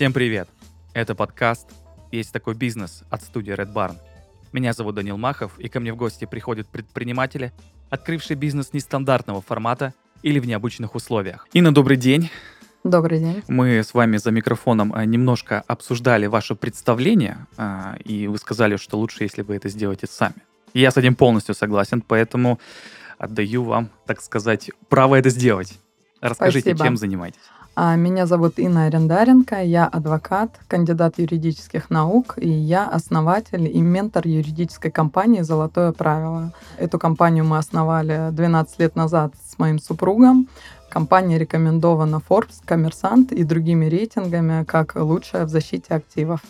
Всем привет! Это подкаст «Есть такой бизнес» от студии Red Barn. Меня зовут Данил Махов, и ко мне в гости приходят предприниматели, открывшие бизнес нестандартного формата или в необычных условиях. Инна, добрый день! Добрый день. Мы с вами за микрофоном а, немножко обсуждали ваше представление, а, и вы сказали, что лучше, если вы это сделаете сами. Я с этим полностью согласен, поэтому отдаю вам, так сказать, право это сделать. Расскажите, Спасибо. чем занимаетесь? А, Меня зовут Инна Арендаренко, я адвокат, кандидат юридических наук, и я основатель и ментор юридической компании «Золотое правило». Эту компанию мы основали 12 лет назад с моим супругом. Компания рекомендована Forbes, Коммерсант и другими рейтингами как лучшая в защите активов.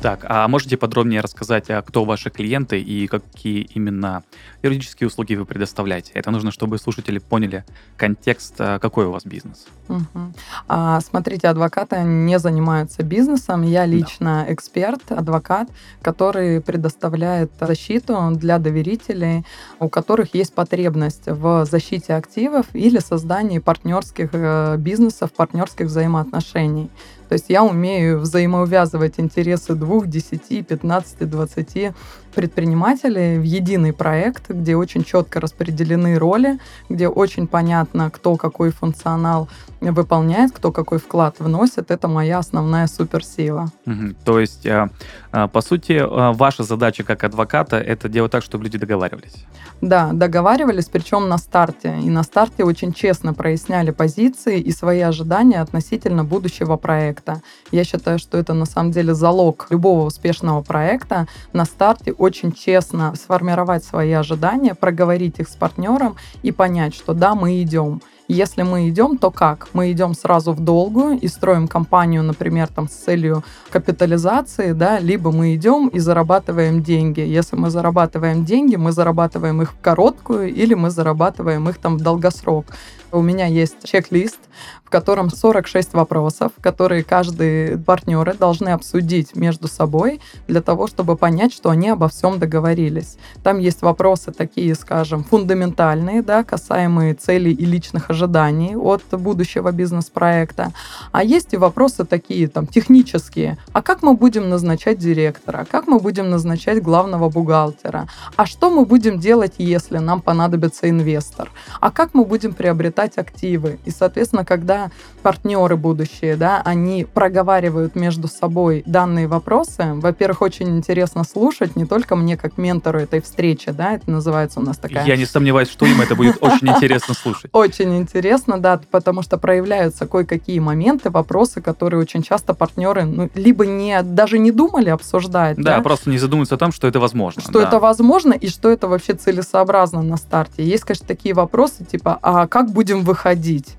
Так, а можете подробнее рассказать, а кто ваши клиенты и какие именно юридические услуги вы предоставляете? Это нужно, чтобы слушатели поняли контекст, а, какой у вас бизнес. Мгм. А, смотрите, адвокаты не занимаются бизнесом. Я лично эксперт, адвокат, который предоставляет защиту для доверителей, у которых есть потребность в защите активов или создании партнерских э, бизнесов, партнерских взаимоотношений. То есть я умею взаимоувязывать интересы двух, десяти, пятнадцати, двадцати предпринимателей в единый проект, где очень четко распределены роли, где очень понятно, кто какой функционал выполняет, кто какой вклад вносит. Это моя основная суперсила. Мгм. То есть, а, а, по сути, а, ваша задача как адвоката это делать так, чтобы люди договаривались. Да, договаривались, причем на старте. И на старте очень честно проясняли позиции и свои ожидания относительно будущего проекта. Я считаю, что это на самом деле залог любого успешного проекта. На старте очень честно сформировать свои ожидания, проговорить их с партнером и понять, что да, мы идем. Если мы идем, то как? Мы идем сразу в долгую и строим компанию, например, там, с целью капитализации, да, либо мы идем и зарабатываем деньги. Если мы зарабатываем деньги, мы зарабатываем их в короткую или мы зарабатываем их там в долгосрок. У меня есть чек-лист, в котором 46 вопросов, которые каждые партнеры должны обсудить между собой для того, чтобы понять, что они обо всем договорились. Там есть вопросы такие, скажем, фундаментальные, да, касаемые целей и личных ожиданий от будущего бизнес-проекта. А есть и вопросы такие, там, технические. А как мы будем назначать директора? Как мы будем назначать главного бухгалтера? А что мы будем делать, если нам понадобится инвестор? А как мы будем приобретать активы? И, соответственно, когда партнеры будущие, да, они проговаривают между собой данные вопросы, во-первых, очень интересно слушать, не только мне как ментору этой встречи, да, это называется у нас такая... Я не сомневаюсь, что им это будет очень интересно слушать. Очень интересно, да, потому что проявляются кое-какие моменты, вопросы, которые очень часто партнеры ну, либо не, даже не думали обсуждать, Да, да, просто не задумываться о том, что это возможно. что да. это возможно и что это вообще целесообразно на старте. Есть, конечно, такие вопросы, типа, а как будем выходить?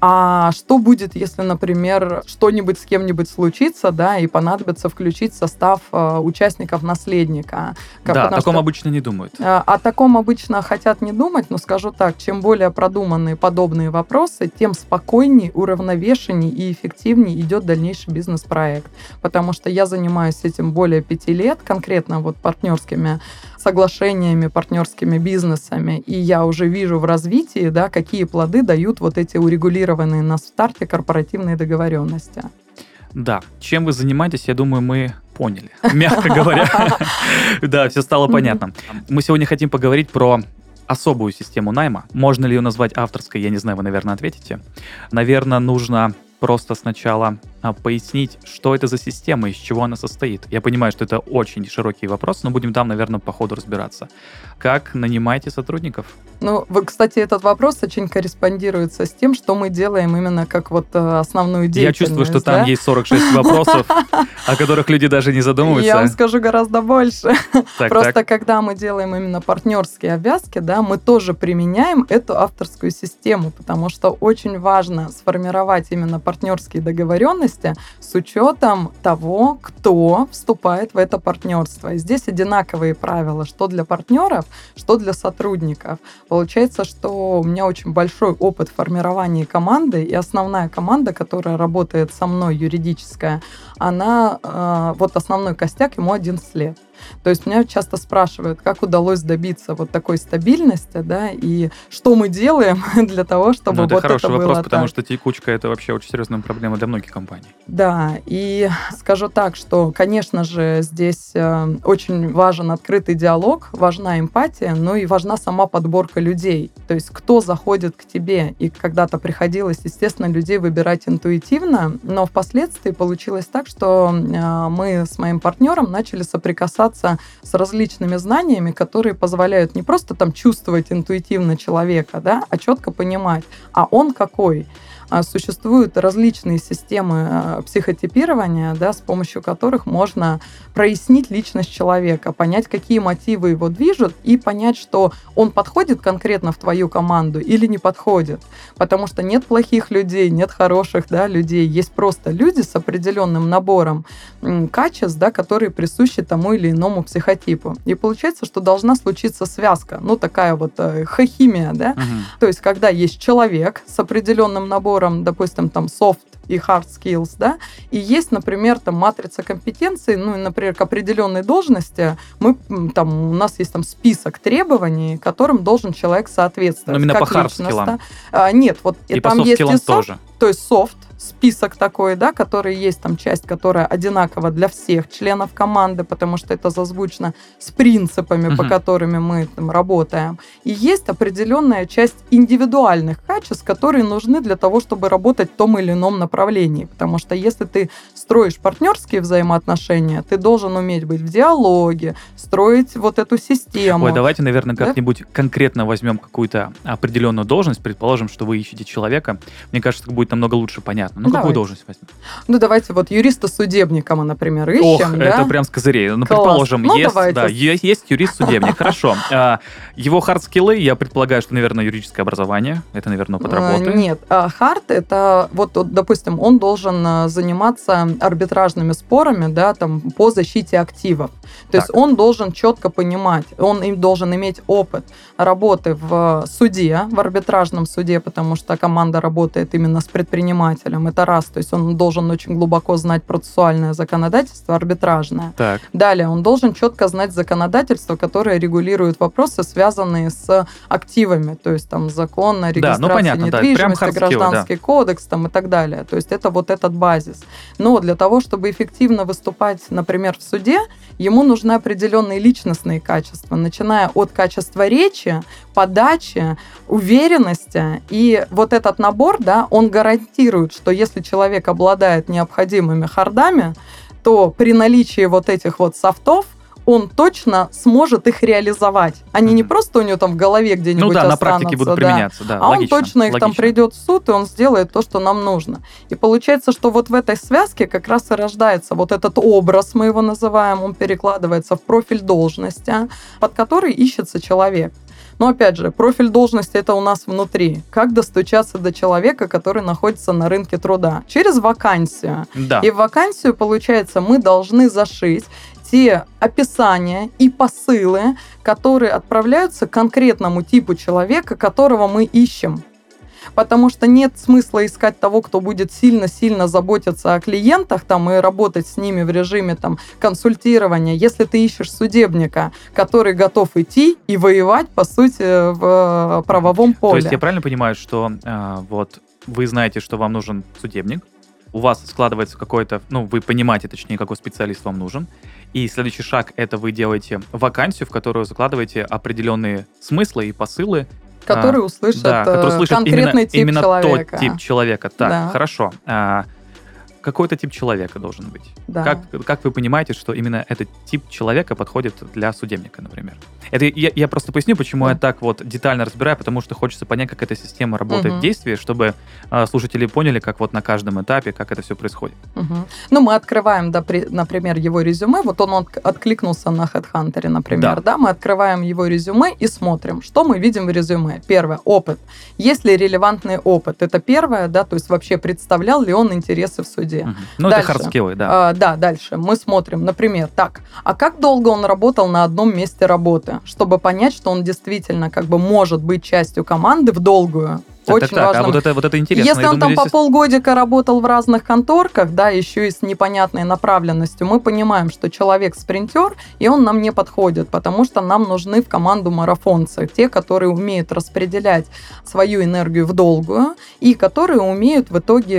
А что будет, если, например, что-нибудь с кем-нибудь случится, да, и понадобится включить состав э, участников наследника? Как- Да, о таком что- обычно не думают. Э, О таком обычно хотят не думать, но скажу так, чем более продуманные подобные вопросы, тем спокойнее, уравновешеннее и эффективнее идет дальнейший бизнес-проект. Потому что я занимаюсь этим более пяти лет, конкретно вот партнерскими соглашениями, партнерскими бизнесами, и я уже вижу в развитии, да, какие плоды дают вот эти урегулированные на старте корпоративные договоренности. Да, чем вы занимаетесь, я думаю, мы поняли, мягко говоря. Да, все стало понятно. Мы сегодня хотим поговорить про особую систему найма. Можно ли ее назвать авторской, я не знаю, вы, наверное, ответите. Наверное, нужно просто сначала пояснить, что это за система, из чего она состоит. Я понимаю, что это очень широкий вопрос, но будем там, наверное, по ходу разбираться. Как нанимаете сотрудников? Ну, вы, кстати, этот вопрос очень корреспондируется с тем, что мы делаем именно как вот э, основную Я деятельность. чувствую, что там да? есть 46 вопросов, о которых люди даже не Я вам задумываются. скажу гораздо больше. Просто когда мы делаем именно партнерские обвязки, да, мы тоже применяем эту авторскую систему, потому что очень важно сформировать именно партнерские договоренности с учетом того, кто вступает в это партнерство. И здесь одинаковые правила, что для партнеров, что для сотрудников. Получается, что у меня очень большой опыт формирования команды, и основная команда, которая работает со мной, юридическая, она, э, вот основной костяк, ему 11 лет. То есть меня часто спрашивают, как удалось добиться вот такой стабильности, да, и что мы делаем для того, чтобы ну, это вот хороший это вопрос, было потому так. что текучка это вообще очень серьезная проблема для многих компаний. Да, и скажу так, что, конечно же, здесь э, очень важен открытый диалог, важна эмпатия, но и важна сама подборка людей. То есть кто заходит к тебе. И когда-то приходилось, естественно, людей выбирать интуитивно, но впоследствии получилось так, что э, мы с моим партнером начали соприкасаться с различными знаниями, которые позволяют не просто там чувствовать интуитивно человека, да, а четко понимать, а он какой. А, Существуют различные системы а, психотипирования, да, с помощью которых можно прояснить личность человека, понять, какие мотивы его движут, и понять, что он подходит конкретно в твою команду или не подходит. Потому что нет плохих людей, нет хороших да, людей. Есть просто люди с определенным набором качеств, да, которые присущи тому или иному психотипу. И получается, что должна случиться связка, ну такая вот э, хохимия, да, Мгм. то есть, когда есть человек с определенным набором, допустим, там soft и hard skills, да, и есть, например, там матрица компетенций, ну, и, например, к определенной должности мы там у нас есть там список требований, которым должен человек соответствовать. Но именно как по hard skill'ам. А, нет, вот И по там есть и soft, тоже. То есть софт, список такой, да, который есть там часть, которая одинакова для всех членов команды, потому что это зазвучно с принципами, по Мгм. которыми мы там работаем. И есть определенная часть индивидуальных качеств, которые нужны для того, чтобы работать в том или ином направлении. Потому что если ты строишь партнерские взаимоотношения, ты должен уметь быть в диалоге, строить вот эту систему. Ой, давайте, наверное, Да? как-нибудь конкретно возьмем какую-то определенную должность, предположим, что вы ищете человека. Мне кажется, будет намного лучше понятно. Ну, какую Давайте. должность возьмем? Ну, давайте вот юриста-судебника мы, например, ищем. Ох, да? это прям с козырей. Ну, Класс. предположим, Ну, есть, давайте. да, е- есть юрист-судебник, хорошо. А, Его hard skill ы, я предполагаю, что, наверное, юридическое образование. Это, наверное, опыт А, работы. Нет, а хард это вот, допустим, он должен заниматься арбитражными спорами, да, там по защите активов. То есть он должен четко понимать, он им должен иметь опыт работы в суде, в арбитражном суде, потому что команда работает именно с предпринимателем. Это раз, то есть он должен очень глубоко знать процессуальное законодательство арбитражное. Так, Далее, он должен четко знать законодательство, которое регулирует вопросы, связанные с активами, то есть там закон о Да, ну, регистрации понятно, да, это прям недвижимости, да. гражданский кодекс там, и так далее. То есть это вот этот базис. Но для того, чтобы эффективно выступать, например, в суде, ему нужны определенные личностные качества, начиная от качества речи, подачи, уверенности. И вот этот набор, да, он гарантирует, что если человек обладает необходимыми хардами, то при наличии вот этих вот софтов он точно сможет их реализовать. Они не Мгм. просто у него там в голове где-нибудь ну да, на останутся, практике будут да, применяться, да, а логично, он точно их там логично. придет в суд, и он сделает то, что нам нужно. И получается, что вот в этой связке как раз и рождается вот этот образ, мы его называем, он перекладывается в профиль должности, под который ищется человек. Но опять же, профиль должности это у нас внутри. Как достучаться до человека, который находится на рынке труда? Через вакансию. Да. И в вакансию, получается, мы должны зашить те описания и посылы, которые отправляются к конкретному типу человека, которого мы ищем. Потому что нет смысла искать того, кто будет сильно-сильно заботиться о клиентах там, и работать с ними в режиме там, консультирования, если ты ищешь судебника, который готов идти и воевать, по сути, в э, правовом поле. То есть я правильно понимаю, что а, вот вы знаете, что вам нужен судебник, у вас складывается какой-то, ну, вы понимаете, точнее, какой специалист вам нужен, и следующий шаг — это вы делаете вакансию, в которую закладываете определенные смыслы и посылы, который услышит, да, э, который слышит конкретный именно, тип именно человека. тот тип человека. Так, Да. хорошо. А, какой-то тип человека должен быть. Да. Как, как вы понимаете, что именно этот тип человека подходит для судебника, например? Это я, я просто поясню, почему Да. я так вот детально разбираю, потому что хочется понять, как эта система работает Мгм. в действии, чтобы а, слушатели поняли, как вот на каждом этапе, как это все происходит. Мгм. Ну, мы открываем, например, его резюме. Вот он отк- откликнулся на HeadHunter, например, Да. да. Мы открываем его резюме и смотрим, что мы видим в резюме. Первое, опыт. Есть ли релевантный опыт? Это первое, да, то есть вообще представлял ли он интересы в суде. Мгм. Ну, Дальше. это hard skill ы, да. А, да, дальше мы смотрим, например, так, а как долго он работал на одном месте работы, чтобы понять, что он действительно как бы может быть частью команды в долгую. Так, очень так, так, важным. а вот это, вот это интересно. Если Я он думаю, там по здесь- полгодика работал в разных конторках, да, еще и с непонятной направленностью, мы понимаем, что человек спринтер, и он нам не подходит, потому что нам нужны в команду марафонцы, те, которые умеют распределять свою энергию в долгую и которые умеют в итоге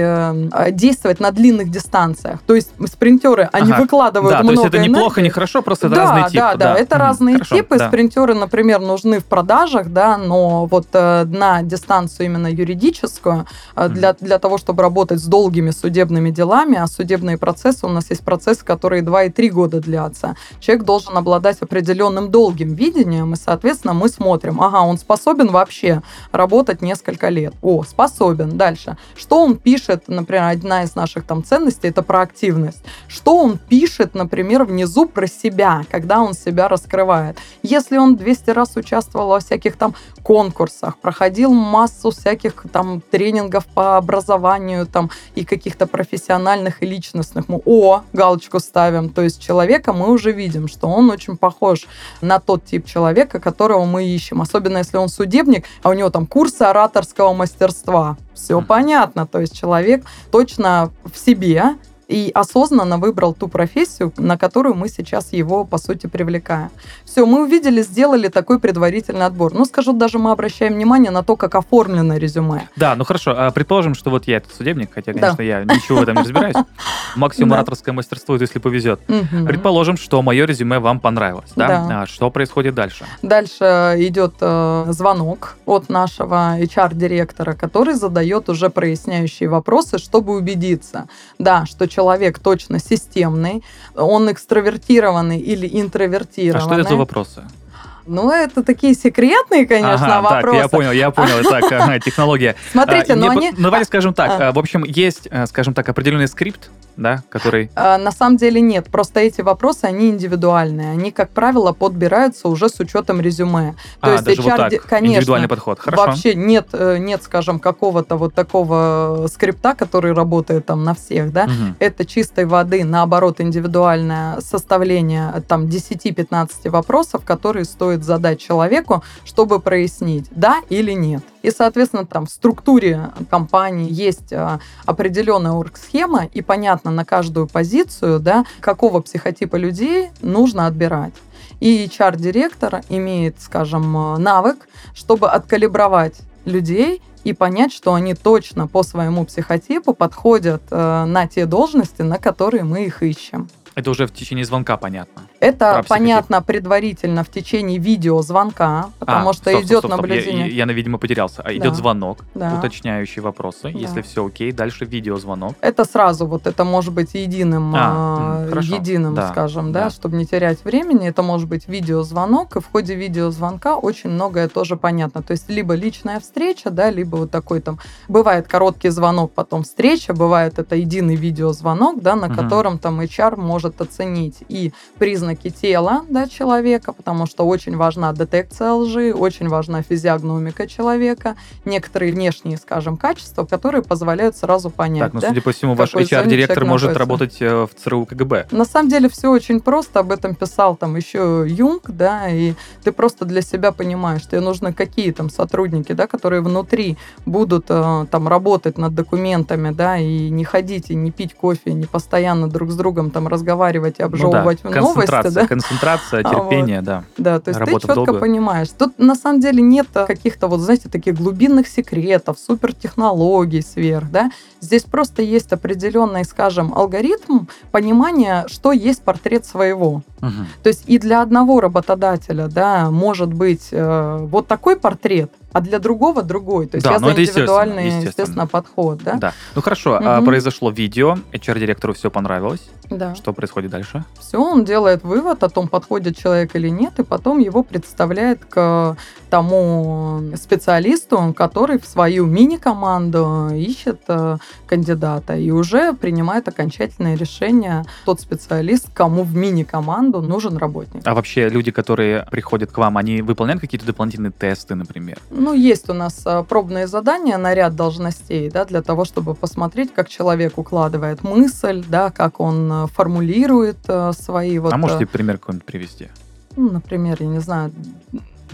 э, действовать на длинных дистанциях. То есть спринтеры, они Ага. выкладывают Да, то много есть это не плохо, энергии. не хорошо, просто это да, разные типы. Да, да, это разные хорошо, типы. да. Спринтеры, например, нужны в продажах, да, но вот э, на дистанцию именно юридическую, э, для, для того, чтобы работать с долгими судебными делами, а судебные процессы, у нас есть процессы, которые 2 и 3 года длятся. Человек должен обладать определенным долгим видением, и, соответственно, мы смотрим, ага, он способен вообще работать несколько лет. О, способен. Дальше. Что он пишет, например, одна из наших там ценностей, это проактивность. Что он пишет, например, внизу про себя, когда он себя раскрывает. Если он 200 раз участвовал во всяких там конкурсах, проходил массу всяких там тренингов по образованию там и каких-то профессиональных и личностных, мы о, галочку ставим. То есть человека мы уже видим, что он очень похож на тот тип человека, которого мы ищем. Особенно если он судебник, а у него там курсы ораторского мастерства. Все понятно. То есть человек точно в себе и осознанно выбрал ту профессию, на которую мы сейчас его, по сути, привлекаем. Все, мы увидели, сделали такой предварительный отбор. Ну, скажу, даже мы обращаем внимание на то, как оформлено резюме. Да, ну хорошо. а Предположим, что вот я этот судебник, хотя, Да. конечно, я ничего в этом не разбираюсь. Максимум Да. ораторское мастерство, это если повезет. Мгм. Предположим, что мое резюме вам понравилось, да? Да. А что происходит дальше? Дальше идет э, звонок от нашего HR-директора, который задает уже проясняющие вопросы, чтобы убедиться, да, что человек точно системный, он экстравертированный или А интровертированный. что это за вопросы? Ну, это такие секретные, конечно, Ага, вопросы. Так, я понял, я понял. Так, технология. Смотрите, А, но по- они... ну, Давайте скажем так. А. а, В общем, есть, э, скажем так, определенный скрипт, да, который... А, На самом деле нет, просто эти вопросы, они индивидуальные. Они, как правило, подбираются уже с учетом резюме. То А, есть даже вот HR, так, де- конечно, индивидуальный подход. Хорошо. Вообще нет, э, нет, скажем, какого-то вот такого скрипта, который работает там на всех, да. Мгм. Это чистой воды, наоборот, индивидуальное составление э, там 10-15 вопросов, которые стоит задать человеку, чтобы прояснить, да или нет. И, соответственно, там в структуре компании есть а, определенная оргсхема, и понятно на каждую позицию, да, какого психотипа людей нужно отбирать. И HR-директор имеет, скажем, э, навык, чтобы откалибровать людей и понять, что они точно по своему психотипу подходят э, на те должности, на которые мы их ищем. Это уже в течение звонка понятно. Это Про понятно предварительно в течение видеозвонка, потому А, что стоп, идет стоп, стоп. Я- наблюдение. Я, я, видимо, потерялся. А Да. идет звонок, Да. уточняющие вопросы. Если все окей, дальше видеозвонок. Это сразу вот это может быть единым, А, хорошо. единым, Да, скажем, да, да. чтобы не терять времени. Это может быть видеозвонок, и в ходе видеозвонка очень многое тоже понятно. То есть либо личная встреча, да, либо вот такой там бывает короткий звонок, потом встреча, бывает это единый видеозвонок, да, на Мгм. котором там HR может оценить и признаки тела, да, человека, потому что очень важна детекция лжи, очень важна физиогномика человека, некоторые внешние, скажем, качества, которые позволяют сразу понять, Так, ну, да, судя по всему, ваш HR-директор может находится. работать э, в ЦРУ КГБ. на самом деле все очень просто, об этом писал там еще Юнг, да, и ты просто для себя понимаешь, тебе нужны какие там сотрудники, да, которые внутри будут э, там работать над документами, да, и не ходить, и не пить кофе, не постоянно друг с другом там разговаривать и Ну да, обжевывать новости, концентрация, да. концентрация, А, вот. терпение, да. Да, то есть Работа ты четко долго. понимаешь. Тут на самом деле нет каких-то вот, знаете, таких глубинных секретов, супертехнологий сверх, да. Здесь просто есть определенный, скажем, алгоритм понимания, что есть портрет своего. Мгм. То есть и для одного работодателя, да, может быть э, вот такой портрет, а для другого другой. То есть Да, я ну за индивидуальный, естественно. естественно, подход, да. Да. Ну хорошо, Мгм. произошло видео, HR-директору все понравилось. Да. Что происходит дальше? Все, он делает вывод о том, подходит человек или нет, и потом его представляет к тому специалисту, который в свою мини-команду ищет э, кандидата и уже принимает окончательное решение тот специалист, кому в мини-команду нужен работник. А вообще люди, которые приходят к вам, они выполняют какие-то дополнительные тесты, например? Ну, есть у нас э, пробные задания на ряд должностей, да, для того, чтобы посмотреть, как человек укладывает мысль, да, как он э, формулирует э, свои вот... а можете пример какой-нибудь привести? Ну, например, я не знаю,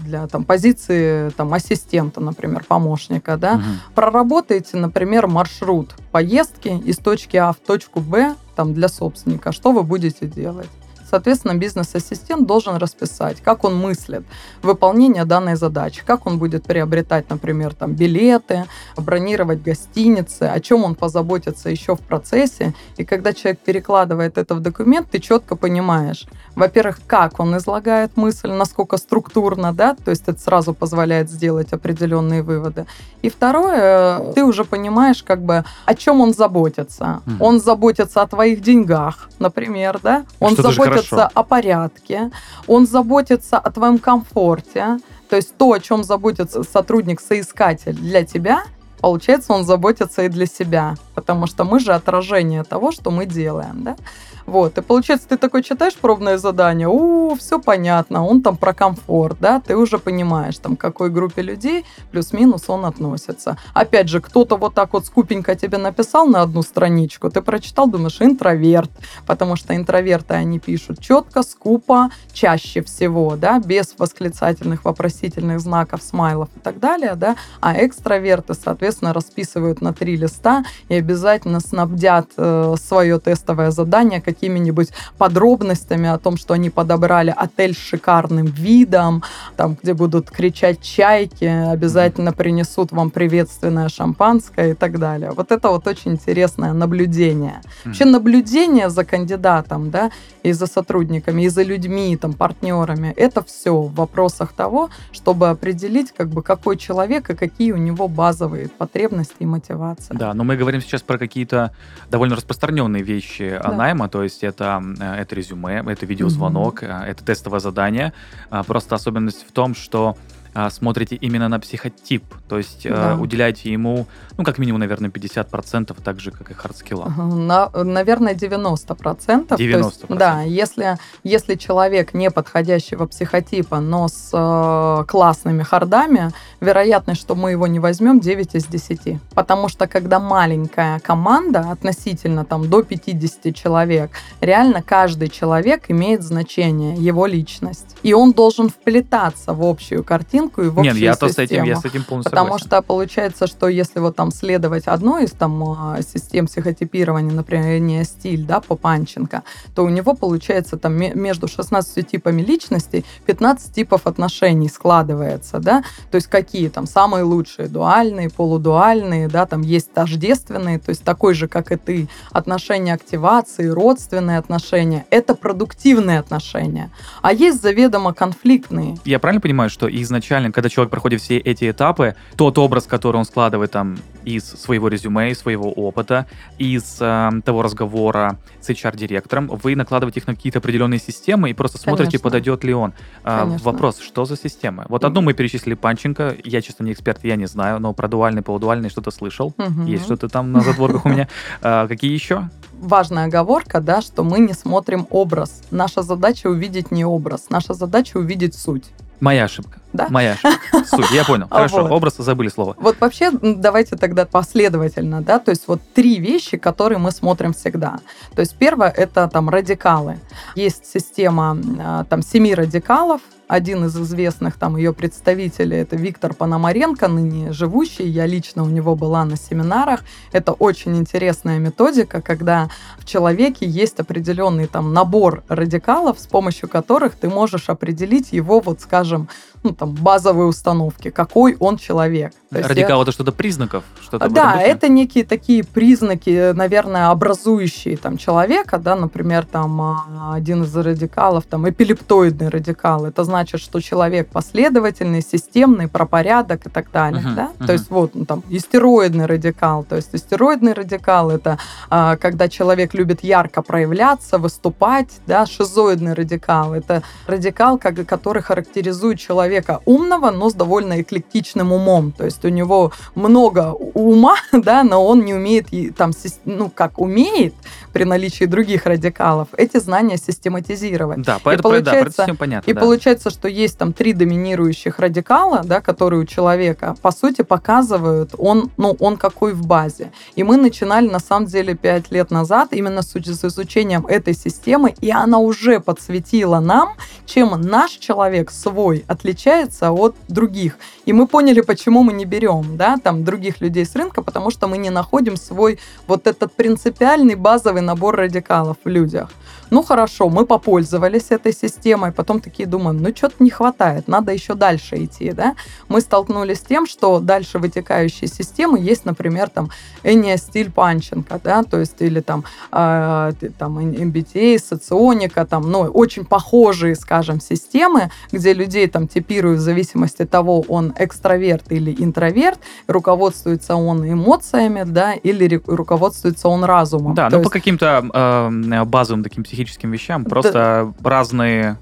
для там, позиции там, ассистента, например, помощника, да, угу. проработаете, например, маршрут поездки из точки А в точку Б там, для собственника. Что вы будете делать? Соответственно, бизнес-ассистент должен расписать, как он мыслит выполнение данной задачи, как он будет приобретать, например, там, билеты, бронировать гостиницы, о чем он позаботится еще в процессе. И когда человек перекладывает это в документ, ты четко понимаешь, во-первых, как он излагает мысль, насколько структурно, да, то есть это сразу позволяет сделать определенные выводы. И второе, ты уже понимаешь, как бы, о чем он заботится. Mm. Он заботится о твоих деньгах, например, да, он Что заботится заботится о порядке, он заботится о твоем комфорте. То есть то, о чем заботится сотрудник-соискатель для тебя, получается, он заботится и для себя, потому что мы же отражение того, что мы делаем, да? Вот, и получается, ты такой читаешь пробное задание, у, все понятно, он там про комфорт, да, ты уже понимаешь, там, к какой группе людей плюс-минус он относится. Опять же, кто-то вот так вот скупенько тебе написал на одну страничку, ты прочитал, думаешь, интроверт, потому что интроверты, они пишут четко, скупо, чаще всего, да, без восклицательных, вопросительных знаков, смайлов и так далее, да, а экстраверты, соответственно, расписывают на три листа и обязательно снабдят э, свое тестовое задание какими-нибудь подробностями о том, что они подобрали отель с шикарным видом, там, где будут кричать чайки, обязательно принесут вам приветственное шампанское и так далее. Вот это вот очень интересное наблюдение. Вообще наблюдение за кандидатом, да, и за сотрудниками, и за людьми, там, партнерами, это все в вопросах того, чтобы определить, как бы, какой человек и какие у него базовые потребности и мотивации. Да, но мы говорим сейчас про какие-то довольно распространенные вещи да. найма, то есть это, э, это резюме, это видеозвонок, mm-hmm. это тестовое задание. А, просто особенность в том, что а, смотрите именно на психотип, то есть э, да. уделяете ему, ну, как минимум, наверное, 50%, так же, как и hard skill ам. На, наверное, 90%. 90%. Есть, да, если, если человек не подходящего психотипа, но с э, классными хардами, вероятность, что мы его не возьмем, 9 из 10. Потому что когда маленькая команда, относительно там до 50 человек, реально каждый человек имеет значение, его личность. И он должен вплетаться в общую картину, картинку и в Нет, я то с этим, я с этим полностью Потому согласен. что получается, что если вот там следовать одной из там а, систем психотипирования, например, не стиль, да, по Панченко, то у него получается там между 16 типами личностей 15 типов отношений складывается, да, то есть какие там самые лучшие, дуальные, полудуальные, да, там есть тождественные, то есть такой же, как и ты, отношения активации, родственные отношения, это продуктивные отношения, а есть заведомо конфликтные. Я правильно понимаю, что изначально изначально, когда человек проходит все эти этапы, тот образ, который он складывает там из своего резюме, из своего опыта, из э, того разговора с HR-директором, вы накладываете их на какие-то определенные системы и просто смотрите, Конечно. подойдет ли он. Э, вопрос, что за системы? Вот одну мы перечислили Панченко, я, честно, не эксперт, я не знаю, но про дуальный, полудуальный что-то слышал. Угу. Есть что-то там на задворках у меня. А, какие еще? важная оговорка, да, что мы не смотрим образ. Наша задача увидеть не образ, наша задача увидеть суть. Моя ошибка. Да? Моя. Суть, я понял. Хорошо, вот. образ забыли слово. Вот вообще давайте тогда последовательно, да, то есть вот три вещи, которые мы смотрим всегда. То есть первое это там радикалы. Есть система а, там семи радикалов, один из известных там ее представителей, это Виктор Пономаренко, ныне живущий. Я лично у него была на семинарах. Это очень интересная методика, когда в человеке есть определенный там набор радикалов, с помощью которых ты можешь определить его, вот скажем, ну, там, базовые установки, какой он человек. Радикал я... это что-то признаков? Что-то да, это некие такие признаки, наверное, образующие там человека, да, например, там а, один из радикалов, там эпилептоидный радикал, это значит, что человек последовательный, системный, про порядок и так далее, uh-huh, да, uh-huh. то есть вот ну, там истероидный радикал, то есть истероидный радикал это а, когда человек любит ярко проявляться, выступать, да, шизоидный радикал это радикал, который характеризует человека умного, но с довольно эклектичным умом, то есть есть у него много ума, да, но он не умеет, там, ну, как умеет, при наличии других радикалов, эти знания систематизировать. Да, поэтому, да, это всем понятно. И да. получается, что есть там три доминирующих радикала, да, которые у человека, по сути, показывают, он, ну, он какой в базе. И мы начинали, на самом деле, пять лет назад именно с изучением этой системы, и она уже подсветила нам, чем наш человек свой отличается от других. И мы поняли, почему мы не берем, да, там, других людей с рынка, потому что мы не находим свой вот этот принципиальный базовый набор радикалов в людях. Ну хорошо, мы попользовались этой системой, потом такие думаем, ну что-то не хватает, надо еще дальше идти, да. Мы столкнулись с тем, что дальше вытекающие системы есть, например, там Эния стиль Панченко, да, то есть или там, э, там MBTA, соционика, там, ну, очень похожие, скажем, системы, где людей там типируют в зависимости от того, он экстраверт или интроверт, руководствуется он эмоциями, да, или руководствуется он разумом. Да, то ну есть... по каким-то э, базовым таким психическим техническим вещам, просто да. разные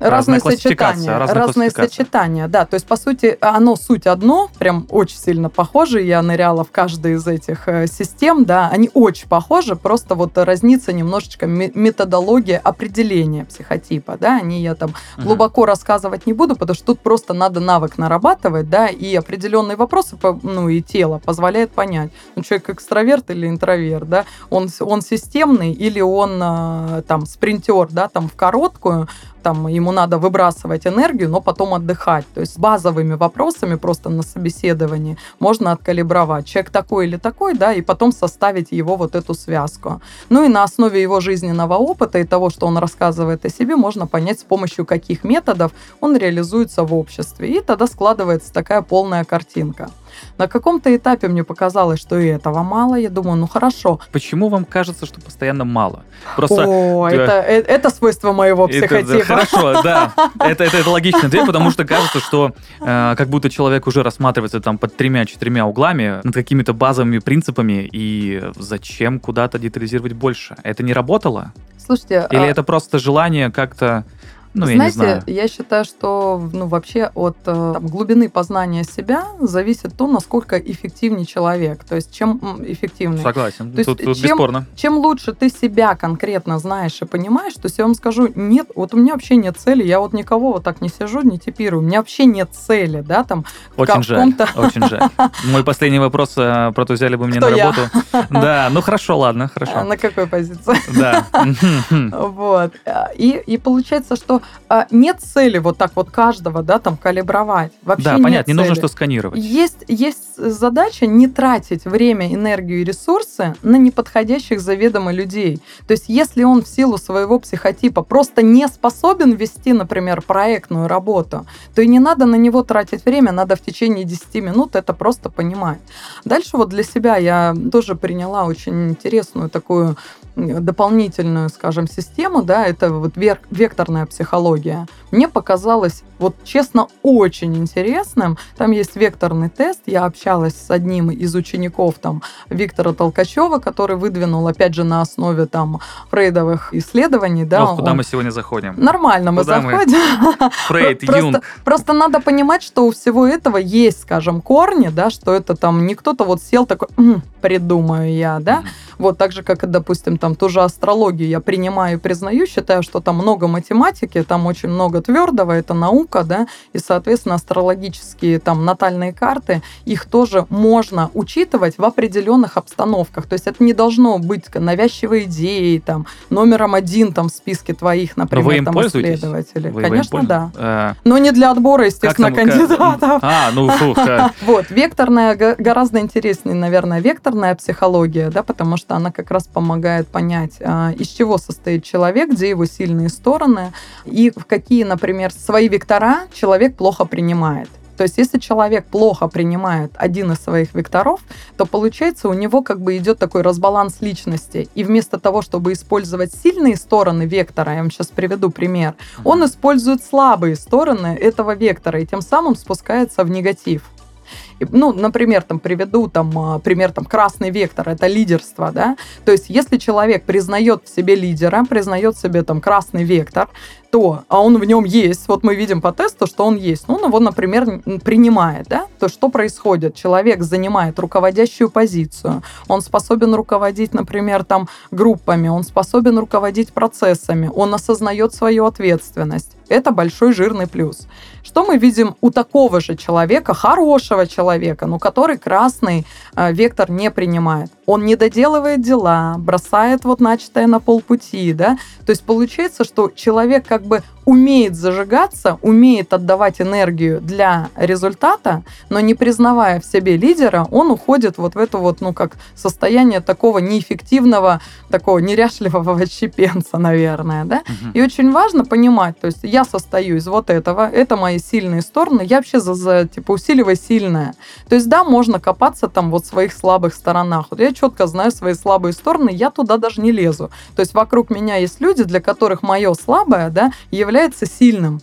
разные, сочетания, разные, разные сочетания, да. То есть, по сути, оно суть одно, прям очень сильно похоже. Я ныряла в каждой из этих э, систем, да, они очень похожи, просто вот разнится немножечко методология определения психотипа, да. Они я там угу. глубоко рассказывать не буду, потому что тут просто надо навык нарабатывать, да, и определенные вопросы, ну и тело позволяет понять, ну человек экстраверт или интроверт, да, он он системный или он э, там спринтер, да, там в короткую, там ему надо выбрасывать энергию, но потом отдыхать. То есть базовыми вопросами просто на собеседовании можно откалибровать. Человек такой или такой, да, и потом составить его вот эту связку. Ну и на основе его жизненного опыта и того, что он рассказывает о себе, можно понять, с помощью каких методов он реализуется в обществе. И тогда складывается такая полная картинка. На каком-то этапе мне показалось, что и этого мало. Я думаю, ну хорошо. Почему вам кажется, что постоянно мало? Просто... О, э, это, э, это свойство моего психотипа. Это, хорошо, да. Это, это, это логичный ответ, потому что кажется, что э, как будто человек уже рассматривается там под тремя-четырьмя углами, над какими-то базовыми принципами, и зачем куда-то детализировать больше? Это не работало? Слушайте... Или а... это просто желание как-то ну, Знаете, я, не знаю. я считаю, что ну, вообще от э, там, глубины познания себя зависит то, насколько эффективнее человек. То есть, чем эффективнее. Согласен. То тут, есть, тут чем, бесспорно. Чем лучше ты себя конкретно знаешь и понимаешь, то есть я вам скажу, нет, вот у меня вообще нет цели, я вот никого вот так не сижу, не типирую, у меня вообще нет цели, да, там. Очень жаль, очень жаль. Мой последний вопрос э, про то, взяли бы мне на работу. Да, ну хорошо, ладно, хорошо. А на какой позиции? Да. Вот. И, и получается, что а, нет цели вот так вот каждого, да, там калибровать. Вообще да, понятно, не нужно что сканировать. Есть, есть задача не тратить время, энергию и ресурсы на неподходящих заведомо людей. То есть если он в силу своего психотипа просто не способен вести, например, проектную работу, то и не надо на него тратить время, надо в течение 10 минут это просто понимать. Дальше вот для себя я тоже приняла очень интересную такую дополнительную, скажем, систему, да, это вот векторная психология, мне показалось, вот честно, очень интересным. Там есть векторный тест, я общалась с одним из учеников там Виктора Толкачева, который выдвинул, опять же, на основе там фрейдовых исследований, да. Ох, куда он... мы сегодня заходим? Нормально мы куда заходим. Мы? Фрейд, просто, Юнг. Просто надо понимать, что у всего этого есть, скажем, корни, да, что это там не кто-то вот сел такой, придумаю я, да. Mm-hmm вот так же, как и, допустим, там ту же астрологию я принимаю и признаю, считаю, что там много математики, там очень много твердого, это наука, да, и, соответственно, астрологические там натальные карты, их тоже можно учитывать в определенных обстановках. То есть это не должно быть навязчивой идеей, там, номером один там в списке твоих, например, вы им там исследователей. Вы Конечно, да. А... Но не для отбора, естественно, там, кандидатов. А, ну, фух. Вот, векторная гораздо интереснее, наверное, векторная психология, да, потому что что она как раз помогает понять, а, из чего состоит человек, где его сильные стороны и в какие, например, свои вектора человек плохо принимает. То есть, если человек плохо принимает один из своих векторов, то получается у него как бы идет такой разбаланс личности. И вместо того, чтобы использовать сильные стороны вектора, я вам сейчас приведу пример, он использует слабые стороны этого вектора и тем самым спускается в негатив. Ну, например, там приведу там а, пример там красный вектор, это лидерство, да. То есть если человек признает в себе лидера, признает в себе там красный вектор, то, а он в нем есть, вот мы видим по тесту, что он есть, ну, он его, например, принимает, да, то что происходит? Человек занимает руководящую позицию, он способен руководить, например, там, группами, он способен руководить процессами, он осознает свою ответственность. Это большой жирный плюс. Что мы видим у такого же человека, хорошего человека, но который красный э, вектор не принимает? Он не доделывает дела, бросает вот начатое на полпути, да? То есть получается, что человек как бы умеет зажигаться, умеет отдавать энергию для результата, но не признавая в себе лидера, он уходит вот в это вот, ну, как состояние такого неэффективного, такого неряшливого отщепенца, наверное, да? Угу. И очень важно понимать, то есть я состою из вот этого, это мои сильные стороны, я вообще за, за типа, усиливай сильное. То есть, да, можно копаться там вот в своих слабых сторонах. Вот я четко знаю свои слабые стороны, я туда даже не лезу. То есть, вокруг меня есть люди, для которых мое слабое, да, является сильным.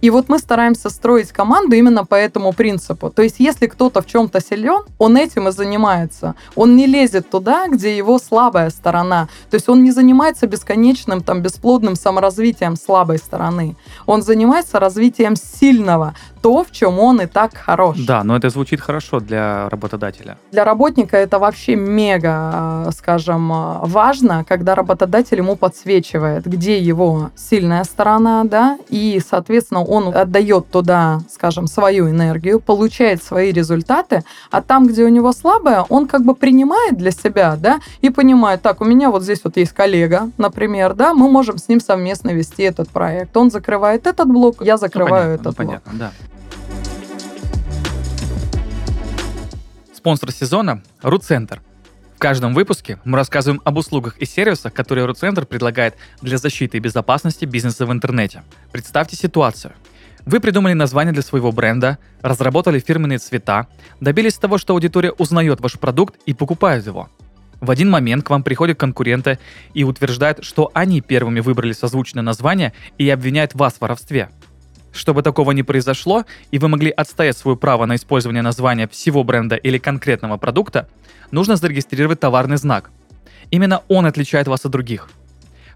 И вот мы стараемся строить команду именно по этому принципу. То есть, если кто-то в чем-то силен, он этим и занимается. Он не лезет туда, где его слабая сторона. То есть, он не занимается бесконечным, там, бесплодным саморазвитием слабой стороны. Он занимается развитием сильного, то, в чем он и так хорош. Да, но это звучит хорошо для работодателя. Для работника это вообще мега, скажем, важно, когда работодатель ему подсвечивает, где его сильная сторона, да, и, соответственно, он отдает туда, скажем, свою энергию, получает свои результаты, а там, где у него слабое, он как бы принимает для себя, да, и понимает, так, у меня вот здесь вот есть коллега, например, да, мы можем с ним совместно вести этот проект. Он закрывает этот блок, я закрываю ну, понятно, этот ну, блок. Понятно, да. Спонсор сезона – РуЦентр. В каждом выпуске мы рассказываем об услугах и сервисах, которые РуЦентр предлагает для защиты и безопасности бизнеса в интернете. Представьте ситуацию. Вы придумали название для своего бренда, разработали фирменные цвета, добились того, что аудитория узнает ваш продукт и покупает его. В один момент к вам приходят конкуренты и утверждают, что они первыми выбрали созвучное название и обвиняют вас в воровстве – чтобы такого не произошло, и вы могли отстоять свое право на использование названия всего бренда или конкретного продукта, нужно зарегистрировать товарный знак. Именно он отличает вас от других.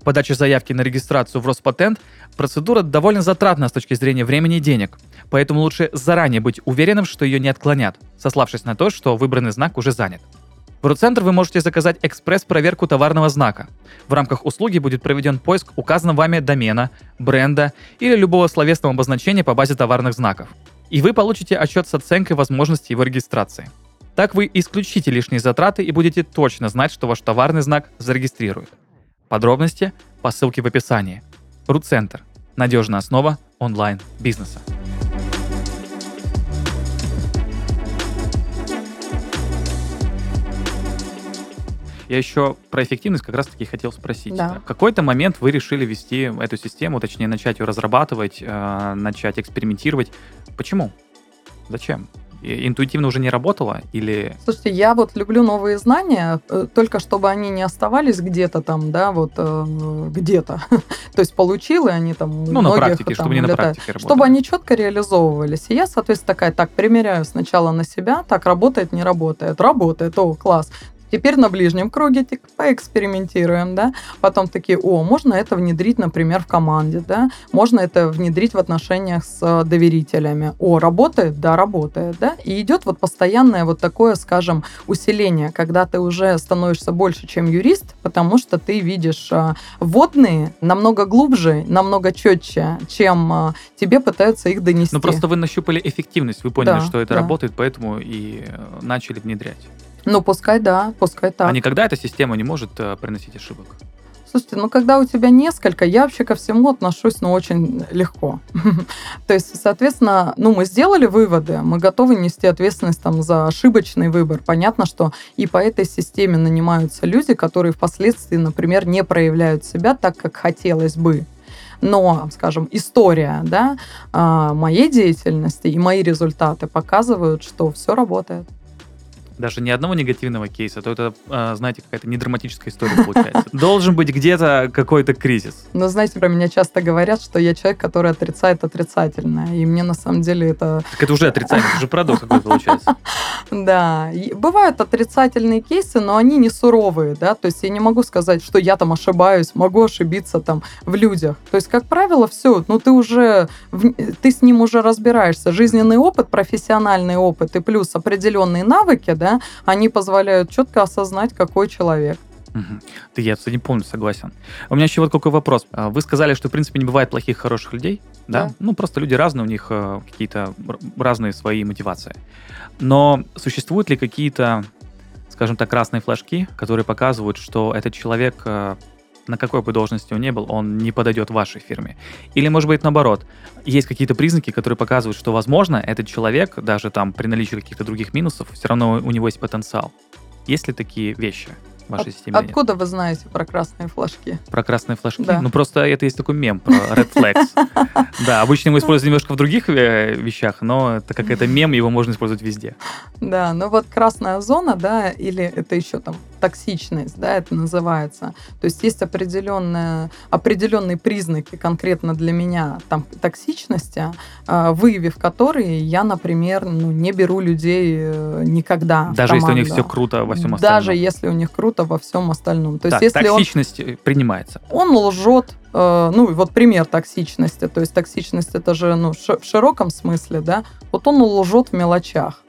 Подача заявки на регистрацию в Роспатент – процедура довольно затратная с точки зрения времени и денег, поэтому лучше заранее быть уверенным, что ее не отклонят, сославшись на то, что выбранный знак уже занят. В Руцентр вы можете заказать экспресс-проверку товарного знака. В рамках услуги будет проведен поиск указанного вами домена, бренда или любого словесного обозначения по базе товарных знаков. И вы получите отчет с оценкой возможности его регистрации. Так вы исключите лишние затраты и будете точно знать, что ваш товарный знак зарегистрируют. Подробности по ссылке в описании. Руцентр. Надежная основа онлайн-бизнеса. Я еще про эффективность как раз-таки хотел спросить. Да. В какой-то момент вы решили вести эту систему, точнее, начать ее разрабатывать, э, начать экспериментировать. Почему? Зачем? интуитивно уже не работало или... Слушайте, я вот люблю новые знания, э, только чтобы они не оставались где-то там, да, вот э, где-то. То есть получил, и они там Ну, на практике, там, чтобы не на практике работали. Чтобы они четко реализовывались. И я, соответственно, такая, так, примеряю сначала на себя, так, работает, не работает. Работает, о, класс. Теперь на ближнем круге поэкспериментируем, да. Потом такие, о, можно это внедрить, например, в команде, да. Можно это внедрить в отношениях с э, доверителями. О, работает? Да, работает, да. И идет вот постоянное вот такое, скажем, усиление, когда ты уже становишься больше, чем юрист, потому что ты видишь э, вводные намного глубже, намного четче, чем э, тебе пытаются их донести. Ну просто вы нащупали эффективность, вы поняли, да, что это да. работает, поэтому и начали внедрять. Ну, пускай да, пускай так. А никогда эта система не может э, приносить ошибок? Слушайте, ну когда у тебя несколько, я вообще ко всему отношусь, ну, очень легко. То есть, соответственно, ну, мы сделали выводы, мы готовы нести ответственность там за ошибочный выбор. Понятно, что и по этой системе нанимаются люди, которые впоследствии, например, не проявляют себя так, как хотелось бы. Но, скажем, история да, а, моей деятельности и мои результаты показывают, что все работает. Даже ни одного негативного кейса, то это, а, знаете, какая-то недраматическая история получается. Должен быть где-то какой-то кризис. Но знаете, про меня часто говорят, что я человек, который отрицает отрицательное. И мне на самом деле это... Так это уже отрицательное, это уже парадокс какой получается. Да. Бывают отрицательные кейсы, но они не суровые, да, то есть я не могу сказать, что я там ошибаюсь, могу ошибиться там в людях. То есть, как правило, все, ну ты уже, ты с ним уже разбираешься. Жизненный опыт, профессиональный опыт и плюс определенные навыки, да, они позволяют четко осознать, какой человек. Ты, я с этим полностью согласен. У меня еще вот какой вопрос. А, вы сказали, что, в принципе, не бывает плохих, хороших людей, да? да. Ну, просто люди разные, у них э, какие-то разные свои мотивации. Но существуют ли какие-то, скажем так, красные флажки, которые показывают, что этот человек э, на какой бы должности он ни был, он не подойдет вашей фирме. Или, может быть, наоборот, есть какие-то признаки, которые показывают, что, возможно, этот человек, даже там при наличии каких-то других минусов, все равно у него есть потенциал. Есть ли такие вещи? Вашей От, системе? Откуда нет? вы знаете про красные флажки? Про красные флажки? Да. Ну, просто это есть такой мем про Red Flags. Да, обычно его используют немножко в других э, вещах, но так как это мем, его можно использовать везде. Да, ну вот красная зона, да, или это еще там токсичность, да, это называется. То есть есть определенные, определенные признаки конкретно для меня там токсичности, а, выявив которые я, например, ну, не беру людей э, никогда. Даже если у них все круто во всем остальном. Даже если у них круто во всем остальном. То есть, так, если токсичность он, принимается. Он лжет, э, ну, вот пример токсичности. То есть токсичность это же ну, в широком смысле, да. Вот он лжет в мелочах.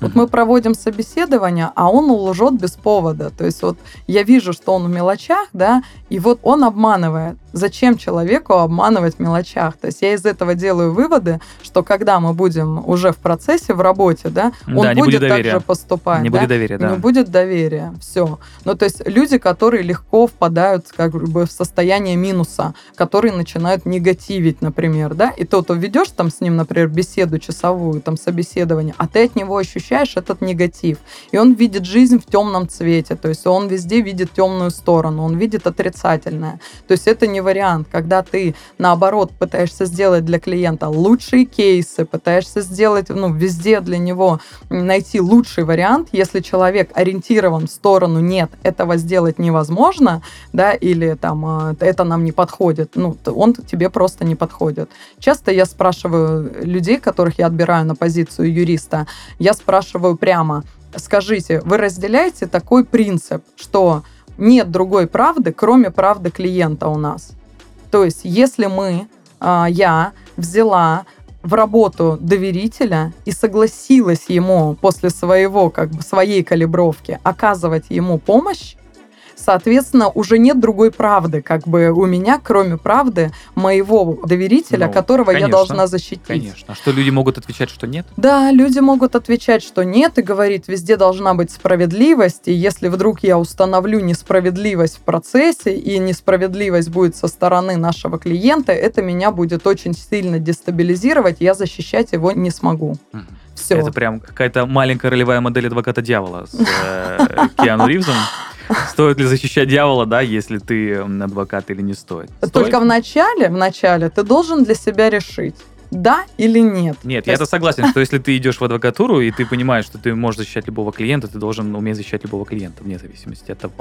Вот мы проводим собеседование, а он лжет без повода. То есть вот я вижу, что он в мелочах, да, и вот он обманывает. Зачем человеку обманывать в мелочах? То есть я из этого делаю выводы, что когда мы будем уже в процессе, в работе, да, он да, будет, будет так же поступать. Не да? будет доверия, да. Не будет доверия. Все. Ну, то есть люди, которые легко впадают как бы в состояние минуса, которые начинают негативить, например, да, и то, то ведешь там с ним, например, беседу часовую, там собеседование, а ты от него ощущаешь этот негатив. И он видит жизнь в темном цвете, то есть он везде видит темную сторону, он видит отрицательное. То есть это не вариант, когда ты, наоборот, пытаешься сделать для клиента лучшие кейсы, пытаешься сделать, ну, везде для него найти лучший вариант, если человек ориентирован в сторону «нет, этого сделать невозможно», да, или там а, «это нам не подходит», ну, он тебе просто не подходит. Часто я спрашиваю людей, которых я отбираю на позицию юриста, я спрашиваю прямо, скажите, вы разделяете такой принцип, что нет другой правды, кроме правды клиента у нас. То есть, если мы, а, я взяла в работу доверителя и согласилась ему после своего, как бы, своей калибровки оказывать ему помощь, Соответственно, уже нет другой правды, как бы у меня, кроме правды моего доверителя, ну, которого конечно, я должна защитить. Конечно. А что люди могут отвечать, что нет? Да, люди могут отвечать, что нет, и говорить, везде должна быть справедливость, и если вдруг я установлю несправедливость в процессе, и несправедливость будет со стороны нашего клиента, это меня будет очень сильно дестабилизировать, я защищать его не смогу. Все. Это прям какая-то маленькая ролевая модель адвоката дьявола с э, Киану Ривзом. Стоит ли защищать дьявола, да, если ты адвокат или не стоит? стоит? Только в начале, в начале ты должен для себя решить, да или нет. Нет, То я это согласен, что если ты идешь в адвокатуру, и ты понимаешь, что ты можешь защищать любого клиента, ты должен уметь защищать любого клиента, вне зависимости от того,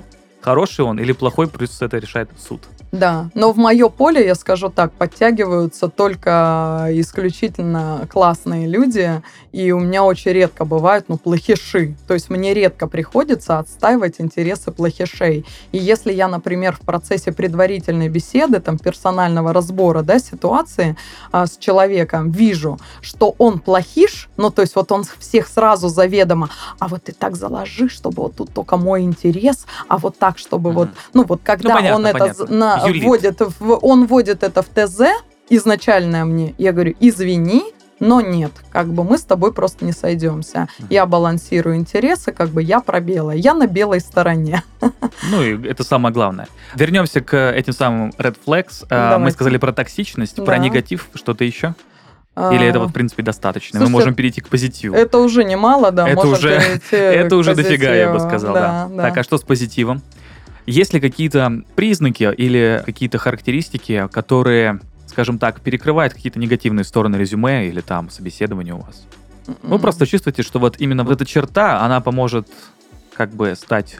хороший он или плохой, плюс это решает суд. Да, но в мое поле, я скажу так, подтягиваются только исключительно классные люди, и у меня очень редко бывают, ну, плохиши. То есть мне редко приходится отстаивать интересы плохишей. И если я, например, в процессе предварительной беседы, там, персонального разбора, да, ситуации а, с человеком вижу, что он плохиш, ну, то есть вот он всех сразу заведомо, а вот ты так заложи, чтобы вот тут только мой интерес, а вот так, чтобы mm-hmm. вот, ну, вот когда ну, понятно, он это на, вводит, в, он вводит это в ТЗ, изначальное мне, я говорю, извини, но нет, как бы мы с тобой просто не сойдемся. Я балансирую интересы, как бы я про белое, я на белой стороне. Ну и это самое главное. Вернемся к этим самым red flags. А, Давайте. Мы сказали про токсичность, да. про негатив, что-то еще? Или это вот, в принципе, достаточно? Слушайте, Мы можем перейти к позитиву. Это уже немало, да. Это уже, это уже дофига, я бы сказал, да, да. Так, а что с позитивом? Есть ли какие-то признаки или какие-то характеристики, которые, скажем так, перекрывают какие-то негативные стороны резюме или там собеседования у вас? Вы просто чувствуете, что вот именно вот эта черта, она поможет как бы стать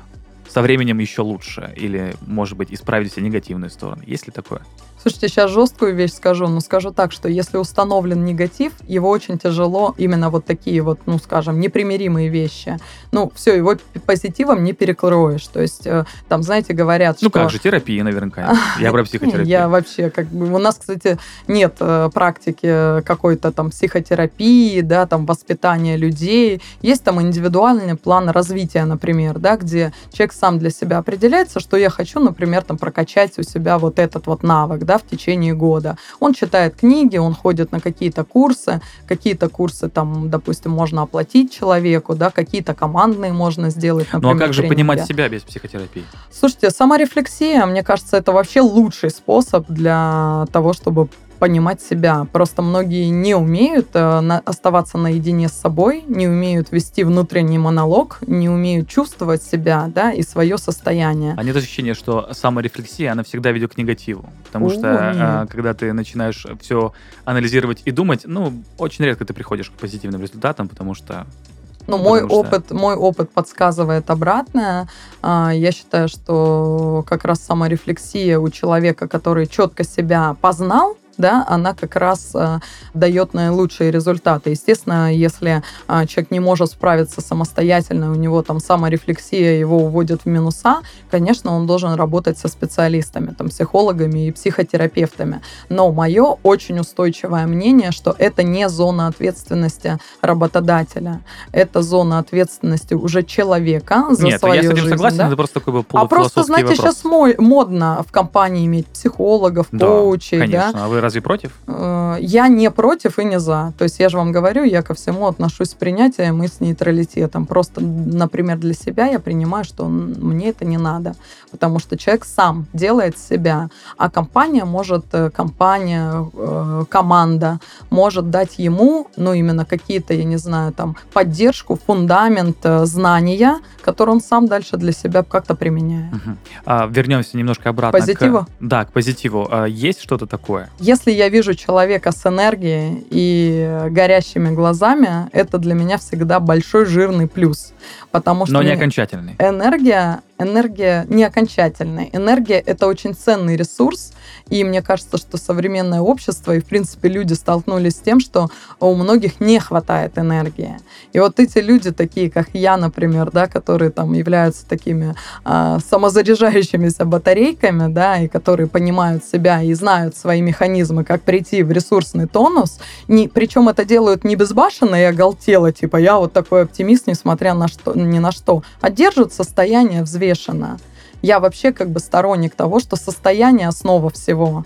со временем еще лучше? Или, может быть, исправить все негативные стороны? Есть ли такое? Слушайте, сейчас жесткую вещь скажу, но скажу так, что если установлен негатив, его очень тяжело именно вот такие вот, ну, скажем, непримиримые вещи. Ну, все, его позитивом не перекроешь. То есть, э, там, знаете, говорят, ну, что... Ну, как же, терапия наверняка. Я про психотерапию. Я вообще, как бы, у нас, кстати, нет э, практики какой-то там психотерапии, да, там, воспитания людей. Есть там индивидуальный план развития, например, да, где человек сам для себя определяется, что я хочу, например, там, прокачать у себя вот этот вот навык, да, да, в течение года. Он читает книги, он ходит на какие-то курсы, какие-то курсы там, допустим, можно оплатить человеку, да, какие-то командные можно сделать, например, Ну а как же тренинги. понимать себя без психотерапии? Слушайте, саморефлексия, мне кажется, это вообще лучший способ для того, чтобы понимать себя. Просто многие не умеют э, оставаться наедине с собой, не умеют вести внутренний монолог, не умеют чувствовать себя, да, и свое состояние. А нет ощущения, что саморефлексия, она всегда ведет к негативу. Потому О, что э, когда ты начинаешь все анализировать и думать, ну, очень редко ты приходишь к позитивным результатам, потому что ну, мой что... опыт, мой опыт подсказывает обратное. А, я считаю, что как раз саморефлексия у человека, который четко себя познал, да, она как раз э, дает наилучшие результаты. Естественно, если э, человек не может справиться самостоятельно, у него там саморефлексия его уводит в минуса, конечно, он должен работать со специалистами, там, психологами и психотерапевтами. Но мое очень устойчивое мнение, что это не зона ответственности работодателя, это зона ответственности уже человека за Нет, свою я с этим жизнь, согласен, да? это просто такой был А просто, знаете, вопрос. сейчас модно в компании иметь психологов, да, коучей, конечно. да? Разве против? Э, я не против и не за. То есть я же вам говорю, я ко всему отношусь с принятием и с нейтралитетом. Просто, например, для себя я принимаю, что мне это не надо. Потому что человек сам делает себя. А компания может, э, компания, э, команда может дать ему, ну, именно какие-то, я не знаю, там, поддержку, фундамент, знания, который он сам дальше для себя как-то применяет. Угу. А, вернемся немножко обратно. Позитива? К, да, к позитиву. А, есть что-то такое? Если я вижу человека с энергией и горящими глазами, это для меня всегда большой жирный плюс. Потому что Но не окончательный. Энергия, энергия не окончательная. Энергия — это очень ценный ресурс, и мне кажется, что современное общество и, в принципе, люди столкнулись с тем, что у многих не хватает энергии. И вот эти люди, такие как я, например, да, которые там являются такими а, самозаряжающимися батарейками, да, и которые понимают себя и знают свои механизмы, как прийти в ресурсный тонус, не, причем это делают не безбашенно и оголтело, типа я вот такой оптимист, несмотря на что, ни на что, а держат состояние взвешенно. Я вообще как бы сторонник того, что состояние основа всего.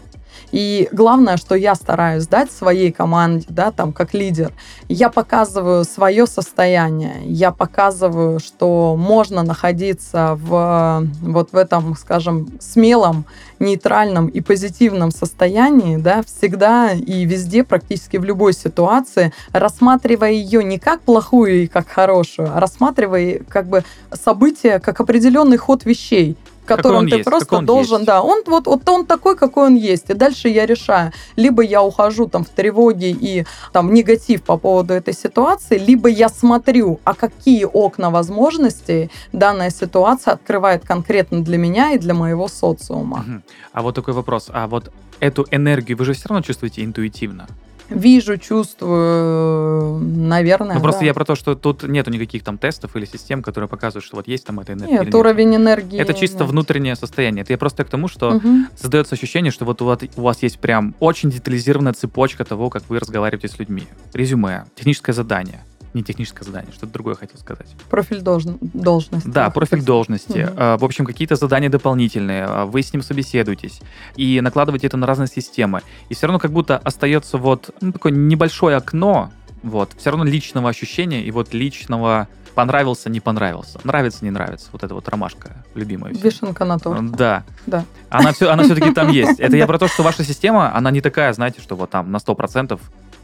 И главное, что я стараюсь дать своей команде, да, там, как лидер, я показываю свое состояние, я показываю, что можно находиться в вот в этом, скажем, смелом, нейтральном и позитивном состоянии, да, всегда и везде, практически в любой ситуации, рассматривая ее не как плохую и как хорошую, а рассматривая как бы события как определенный ход вещей которым ты есть, просто должен, есть. да, он вот, вот он такой, какой он есть, и дальше я решаю, либо я ухожу там в тревоге и там негатив по поводу этой ситуации, либо я смотрю, а какие окна возможностей данная ситуация открывает конкретно для меня и для моего социума. А вот такой вопрос, а вот эту энергию вы же все равно чувствуете интуитивно? Вижу, чувствую, наверное. Ну, просто да. я про то, что тут нету никаких там тестов или систем, которые показывают, что вот есть там эта энергия. Нет, уровень нет. энергии. Это чисто нет. внутреннее состояние. Это я просто к тому, что угу. создается ощущение, что вот у вас, у вас есть прям очень детализированная цепочка того, как вы разговариваете с людьми. Резюме, техническое задание не техническое задание, что-то другое хотел сказать. Профиль должен, должности. Да, профиль должности. Угу. В общем, какие-то задания дополнительные, а, вы с ним собеседуетесь и накладываете это на разные системы. И все равно как будто остается вот ну, такое небольшое окно, вот, все равно личного ощущения и вот личного понравился, не понравился, нравится, не нравится. Вот эта вот ромашка любимая. Вишенка на торте. Да. Да. Она, все, она все-таки там есть. Это я про то, что ваша система, она не такая, знаете, что вот там на 100%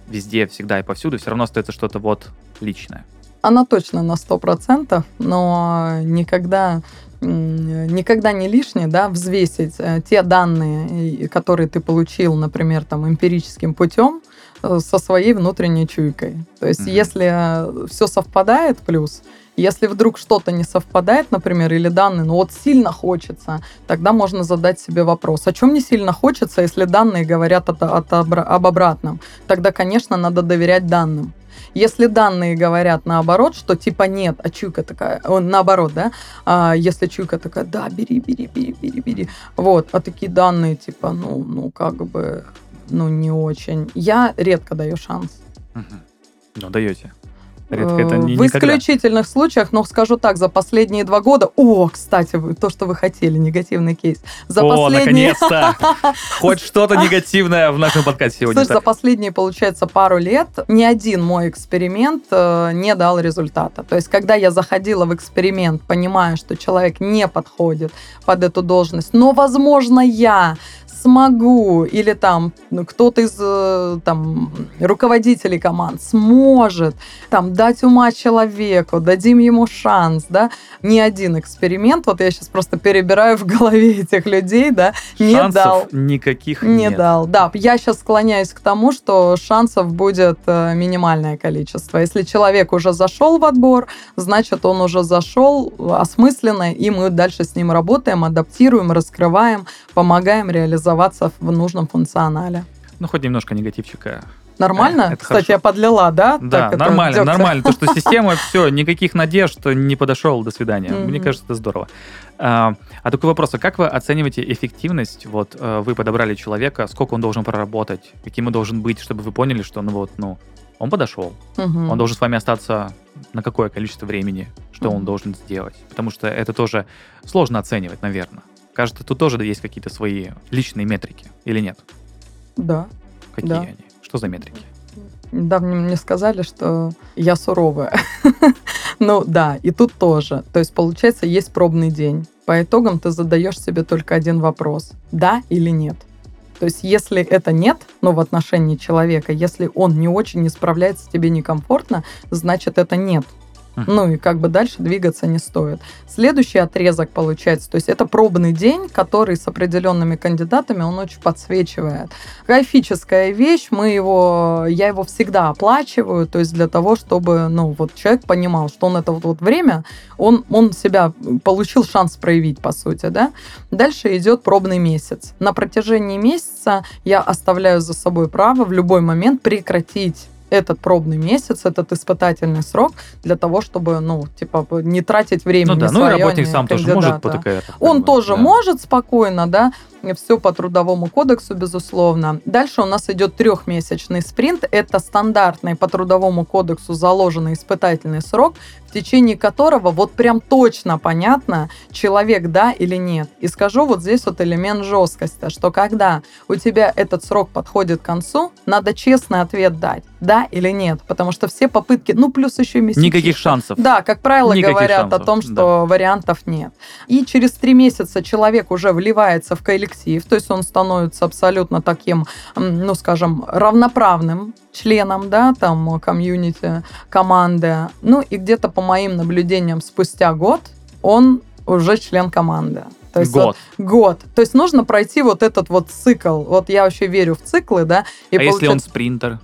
везде, всегда и повсюду, все равно остается что-то вот личное. Она точно на 100%, но никогда никогда не лишнее, да, взвесить э, те данные, которые ты получил, например, там, эмпирическим путем, э, со своей внутренней чуйкой. То есть, Мгм. если все совпадает, плюс, если вдруг что-то не совпадает, например, или данные, ну вот сильно хочется, тогда можно задать себе вопрос, о чем не сильно хочется, если данные говорят от- от об обратном? Тогда, конечно, надо доверять данным. Если данные говорят наоборот, что типа нет, а чуйка такая, наоборот, да, а если чуйка такая, да, бери, бери, бери, бери, бери, вот, а такие данные типа, ну, ну, как бы, ну, не очень. Я редко даю шанс. Мгм. Ну, даете. Редко это Э, не В исключительных случаях, но скажу так, за последние два года... О, кстати, то, что вы хотели, негативный кейс. За О, последние... наконец-то! Хоть что-то негативное в нашем подкасте сегодня. Слушай, за последние, получается, пару лет ни один мой эксперимент э, не дал результата. То есть, когда я заходила в эксперимент, понимая, что человек не подходит под эту должность, но, возможно, я смогу, или там ну, кто-то из э, там, руководителей команд сможет там, дать ума человеку, дадим ему шанс, да, ни один эксперимент, вот я сейчас просто перебираю в голове этих людей, да, не Шансов дал. никаких Не нет. дал. Да, я сейчас склоняюсь к тому, что шансов будет э, минимальное количество. Если человек уже зашел в отбор, значит, он уже зашел осмысленно, и мы дальше с ним работаем, адаптируем, раскрываем, помогаем реализоваться в нужном функционале. Ну, хоть немножко негативчика. Нормально? это Кстати, хорошо. я подлила, да? Да, Так это нормально, дёгтя? нормально. То, что система, все, никаких надежд, не подошел, до свидания. Мгм. Мне кажется, это здорово. А, а такой вопрос, а как вы оцениваете эффективность? Вот э, вы подобрали человека, сколько он должен проработать, каким он должен быть, чтобы вы поняли, что, ну вот, ну, он подошел, Мгм. он должен с вами остаться на какое количество времени, что он Мгм. должен сделать? Потому что это тоже сложно оценивать, наверное. Кажется, тут тоже есть какие-то свои личные метрики, или нет? Да. Какие Да. они? Что за метрики? Недавно мне сказали, что я суровая. Ну да, и тут тоже. То есть, получается, есть пробный день. По итогам ты задаешь себе только один вопрос. Да или нет? То есть, если это нет, ну, в отношении человека, если он не очень не справляется, тебе некомфортно, значит, это нет. Ну и как бы дальше двигаться не стоит. Следующий отрезок получается, то есть это пробный день, который с определенными кандидатами он очень подсвечивает. Кайфическая вещь, мы его, я его всегда оплачиваю, то есть для того, чтобы, ну вот человек понимал, что он это вот, вот время, он, он себя получил шанс проявить, по сути, да. Дальше идет пробный месяц. На протяжении месяца я оставляю за собой право в любой момент прекратить этот пробный месяц, этот испытательный срок для того, чтобы, ну, типа, не тратить время Ну да, ну и работник ни сам тоже может по ТКР. Он тоже да. может спокойно, да, все по трудовому кодексу, безусловно. Дальше у нас идет трехмесячный спринт. Это стандартный по трудовому кодексу заложенный испытательный срок, в течение которого вот прям точно понятно, человек да или нет. И скажу вот здесь вот элемент жесткости, что когда у тебя этот срок подходит к концу, надо честный ответ дать, да или нет, потому что все попытки, ну плюс еще месячишка. Никаких шансов. Да, как правило, Никаких говорят шансов, о том, что вариантов нет. И через три месяца человек уже вливается в коллектив, то есть он становится абсолютно таким, ну, скажем, равноправным членом, да, там, комьюнити, команды. Ну, и где-то по моим наблюдениям спустя год он уже член команды. То есть Год. вот год. То есть нужно пройти вот этот вот цикл. Вот я вообще верю в циклы, да. И а если он получается- спринтер?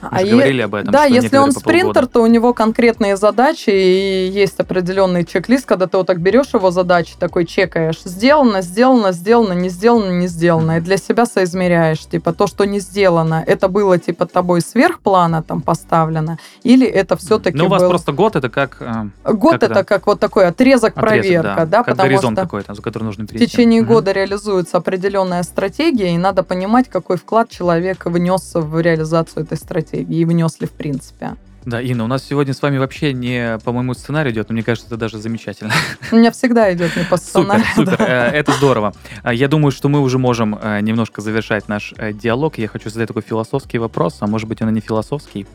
Мы а говорили об этом. да, что если он по полгода. спринтер, то у него конкретные задачи и есть определенный чек-лист, когда ты вот так берешь его задачи, такой чекаешь, сделано, сделано, сделано, не сделано, не сделано, и для себя соизмеряешь, типа то, что не сделано, это было типа тобой сверх плана там поставлено, или это все-таки Ну, у вас был... просто год это как... э, Год как это это? как вот такой отрезок, отрезок, проверка, да, как потому горизонт что какой-то, за который нужно в перейти. течение Мгм. года реализуется определенная стратегия, и надо понимать, какой вклад человек внес в реализацию этой стратегии, и внес ли в принципе. Да, Инна, у нас сегодня с вами вообще не по моему сценарию идет, но мне кажется, это даже замечательно. У меня всегда идет не по Супер, сценарию. супер, э, это здорово. А, Я думаю, что мы уже можем э, немножко завершать наш э, диалог. Я хочу задать такой философский вопрос, а может быть он и не философский.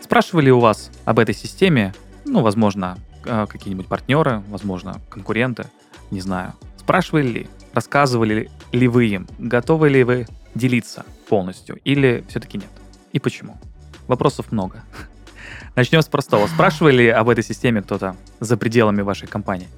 Спрашивали у вас об этой системе, ну, возможно, какие-нибудь партнеры, возможно, конкуренты, не знаю. Спрашивали ли, рассказывали ли вы им, готовы ли вы делиться полностью или все-таки нет? И почему? Вопросов много. Начнем с простого. Спрашивали ли об этой системе кто-то за пределами вашей компании?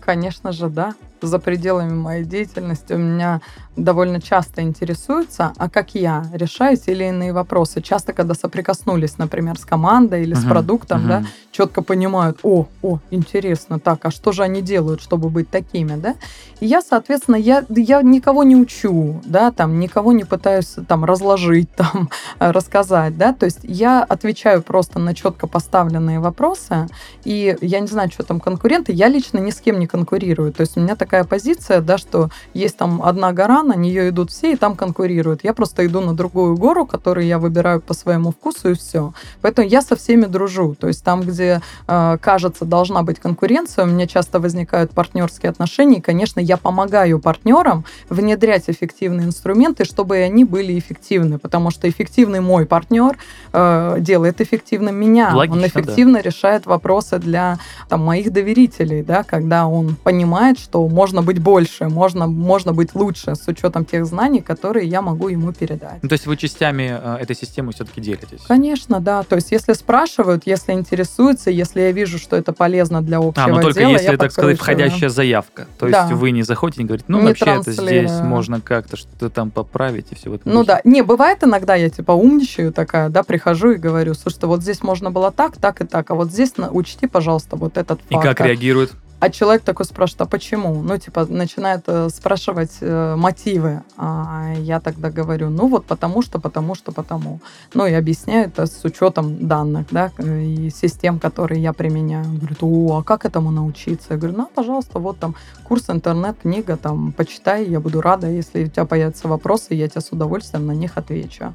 Конечно же, да. За пределами моей деятельности у меня довольно часто интересуются, а как я решаю те или иные вопросы. Часто, когда соприкоснулись, например, с командой или uh-huh, с продуктом, uh-huh. да, четко понимают, о, о, интересно, так, а что же они делают, чтобы быть такими, да? И я, соответственно, я, я никого не учу, да, там, никого не пытаюсь там разложить, там, рассказать, да, то есть я отвечаю просто на четко поставленные вопросы, и я не знаю, что там конкуренты, я лично ни с кем не конкурирую, то есть у меня такая позиция, да, что есть там одна гора, на нее идут все, и там конкурируют. Я просто иду на другую гору, которую я выбираю по своему вкусу, и все. Поэтому я со всеми дружу. То есть там, где, э, кажется, должна быть конкуренция, у меня часто возникают партнерские отношения, и, конечно, я помогаю партнерам внедрять эффективные инструменты, чтобы они были эффективны, потому что эффективный мой партнер э, делает эффективным меня. Логично, он эффективно да. решает вопросы для там, моих доверителей, да, когда он понимает, что можно быть больше, можно, можно быть лучше с учетом тех знаний, которые я могу ему передать. Ну, то есть вы частями э, этой системы все-таки делитесь? Конечно, да. То есть если спрашивают, если интересуются, если я вижу, что это полезно для общего а, но только дела, если, так сказать, входящая заявка. То есть да. вы не заходите и говорите, ну, вообще это здесь можно как-то что-то там поправить и все в этом. Ну да. Не, бывает иногда я типа умничаю такая, да, прихожу и говорю, слушай, вот здесь можно было так, так и так, а вот здесь учти, пожалуйста, вот этот факт. И как реагируют? А человек такой спрашивает, а почему? Ну, типа, начинает э, спрашивать э, мотивы. А я тогда говорю, ну вот потому что, потому что, потому. Ну, и объясняю это с учетом данных, да, и систем, которые я применяю. Говорит, о, а как этому научиться? Я говорю, ну, пожалуйста, вот там курс интернет, книга, там, почитай, я буду рада, если у тебя появятся вопросы, я тебе с удовольствием на них отвечу.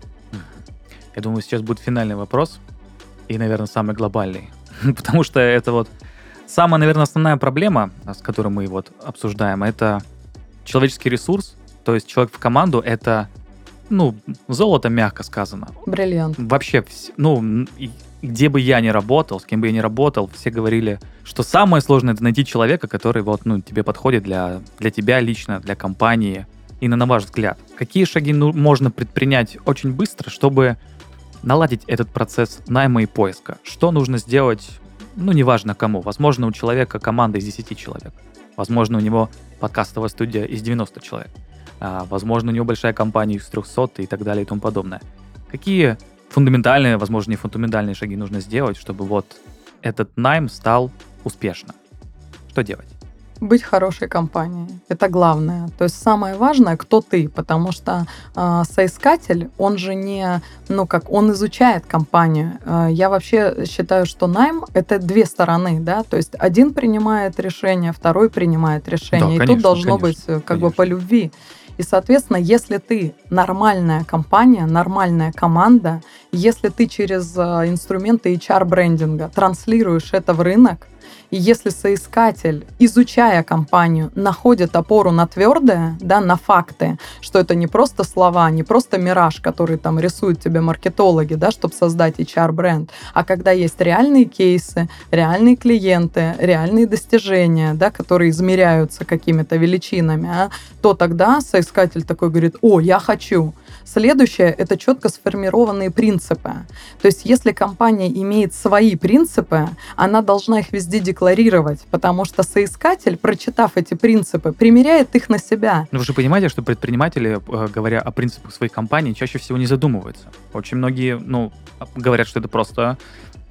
Я думаю, сейчас будет финальный вопрос, и, наверное, самый глобальный. Потому что это вот Самая, наверное, основная проблема, с которой мы вот обсуждаем, это человеческий ресурс. То есть человек в команду — это, ну, золото, мягко сказано. Бриллиант. Вообще, ну, где бы я ни работал, с кем бы я ни работал, все говорили, что самое сложное — это найти человека, который вот, ну, тебе подходит для, для тебя лично, для компании. И на, на ваш взгляд, какие шаги ну, можно предпринять очень быстро, чтобы наладить этот процесс найма и поиска? Что нужно сделать ну, неважно кому. Возможно, у человека команда из 10 человек. Возможно, у него подкастовая студия из 90 человек. А, возможно, у него большая компания из 300 и так далее и тому подобное. Какие фундаментальные, возможно, не фундаментальные шаги нужно сделать, чтобы вот этот найм стал успешным? Что делать? Быть хорошей компанией. Это главное. То есть самое важное, кто ты, потому что э, соискатель, он же не, ну как, он изучает компанию. Э, я вообще считаю, что найм это две стороны, да, то есть один принимает решение, второй принимает решение, да, и конечно, тут должно конечно, быть э, как конечно. бы по любви. И, соответственно, если ты нормальная компания, нормальная команда, если ты через э, инструменты HR-брендинга транслируешь это в рынок, и если соискатель, изучая компанию, находит опору на твердое, да, на факты, что это не просто слова, не просто мираж, который там рисуют тебе маркетологи, да, чтобы создать HR-бренд, а когда есть реальные кейсы, реальные клиенты, реальные достижения, да, которые измеряются какими-то величинами, а, то тогда соискатель такой говорит, о, я хочу. Следующее – это четко сформированные принципы. То есть если компания имеет свои принципы, она должна их везде декларировать, потому что соискатель, прочитав эти принципы, примеряет их на себя. Но вы же понимаете, что предприниматели, э, говоря о принципах своей компании, чаще всего не задумываются. Очень многие, ну, говорят, что это просто,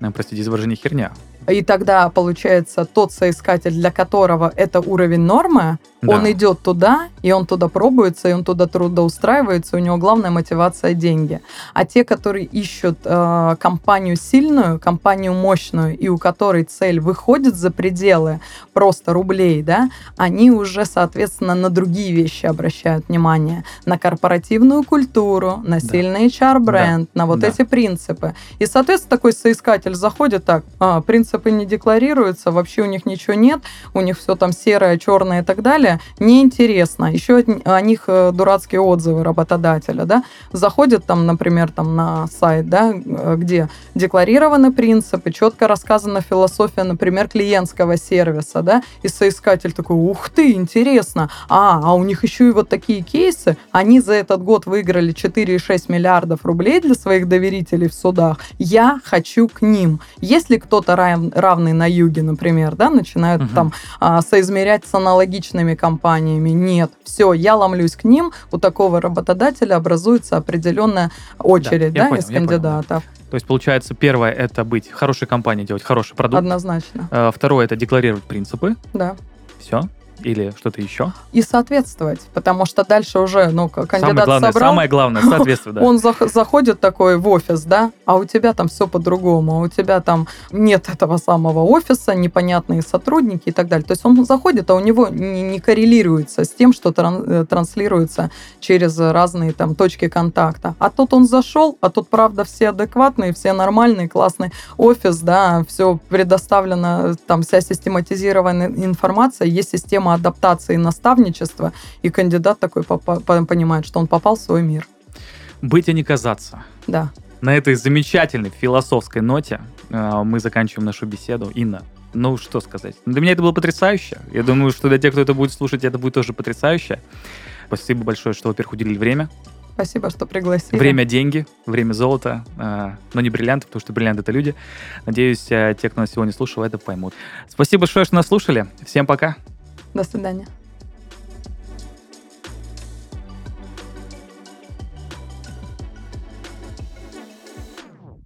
э, простите за выражение, херня. И тогда, получается, тот соискатель, для которого это уровень нормы, да. он идет туда, и он туда пробуется, и он туда трудоустраивается, у него главная мотивация – деньги. А те, которые ищут э, компанию сильную, компанию мощную, и у которой цель выходит за пределы просто рублей, да, они уже, соответственно, на другие вещи обращают внимание. На корпоративную культуру, на да. сильный HR-бренд, да. на вот да. эти принципы. И, соответственно, такой соискатель заходит так, а, принцип принципы не декларируются, вообще у них ничего нет, у них все там серое, черное и так далее, неинтересно. Еще о них э, дурацкие отзывы работодателя, да, заходят там, например, там на сайт, да, э, где декларированы принципы, четко рассказана философия, например, клиентского сервиса, да, и соискатель такой, ух ты, интересно, а, а у них еще и вот такие кейсы, они за этот год выиграли 4,6 миллиардов рублей для своих доверителей в судах, я хочу к ним. Если кто-то Ryan равный на юге, например, да, начинают Мгм. там а, соизмерять с аналогичными компаниями. Нет, все, я ломлюсь к ним, у такого работодателя образуется определенная очередь, я да, понял, из понял, да. кандидатов. То есть, получается, первое это быть хорошей компанией, делать хороший продукт. Однозначно, Э, Второе это декларировать принципы. да. Все. Или что-то еще. И соответствовать, потому что дальше уже, ну, к- Самое кандидат главное, собрал, самое главное, соответственно, да. Он зах- заходит такой в офис, да, а у тебя там все по-другому, а у тебя там нет этого самого офиса, непонятные сотрудники и так далее. То есть он заходит, а у него не, не коррелируется с тем, что тран- э, транслируется через разные там точки контакта. А тут он зашел, а тут правда все адекватные, все нормальные, классный офис, да, все предоставлено, там вся систематизированная информация, есть система адаптации и наставничества, и кандидат такой понимает, что он попал в свой мир. Быть, а не казаться. Да. На этой замечательной философской ноте э, мы заканчиваем нашу беседу. Инна, ну что сказать? Для меня это было потрясающе. Я думаю, что для тех, кто это будет слушать, это будет тоже потрясающе. Спасибо большое, что, во-первых, уделили время. Спасибо, что пригласили. Время – деньги, время – золото, э, но не бриллианты, потому что бриллианты – это люди. Надеюсь, э, те, кто нас сегодня слушал, это поймут. Спасибо большое, что нас слушали. Всем пока. До свидания.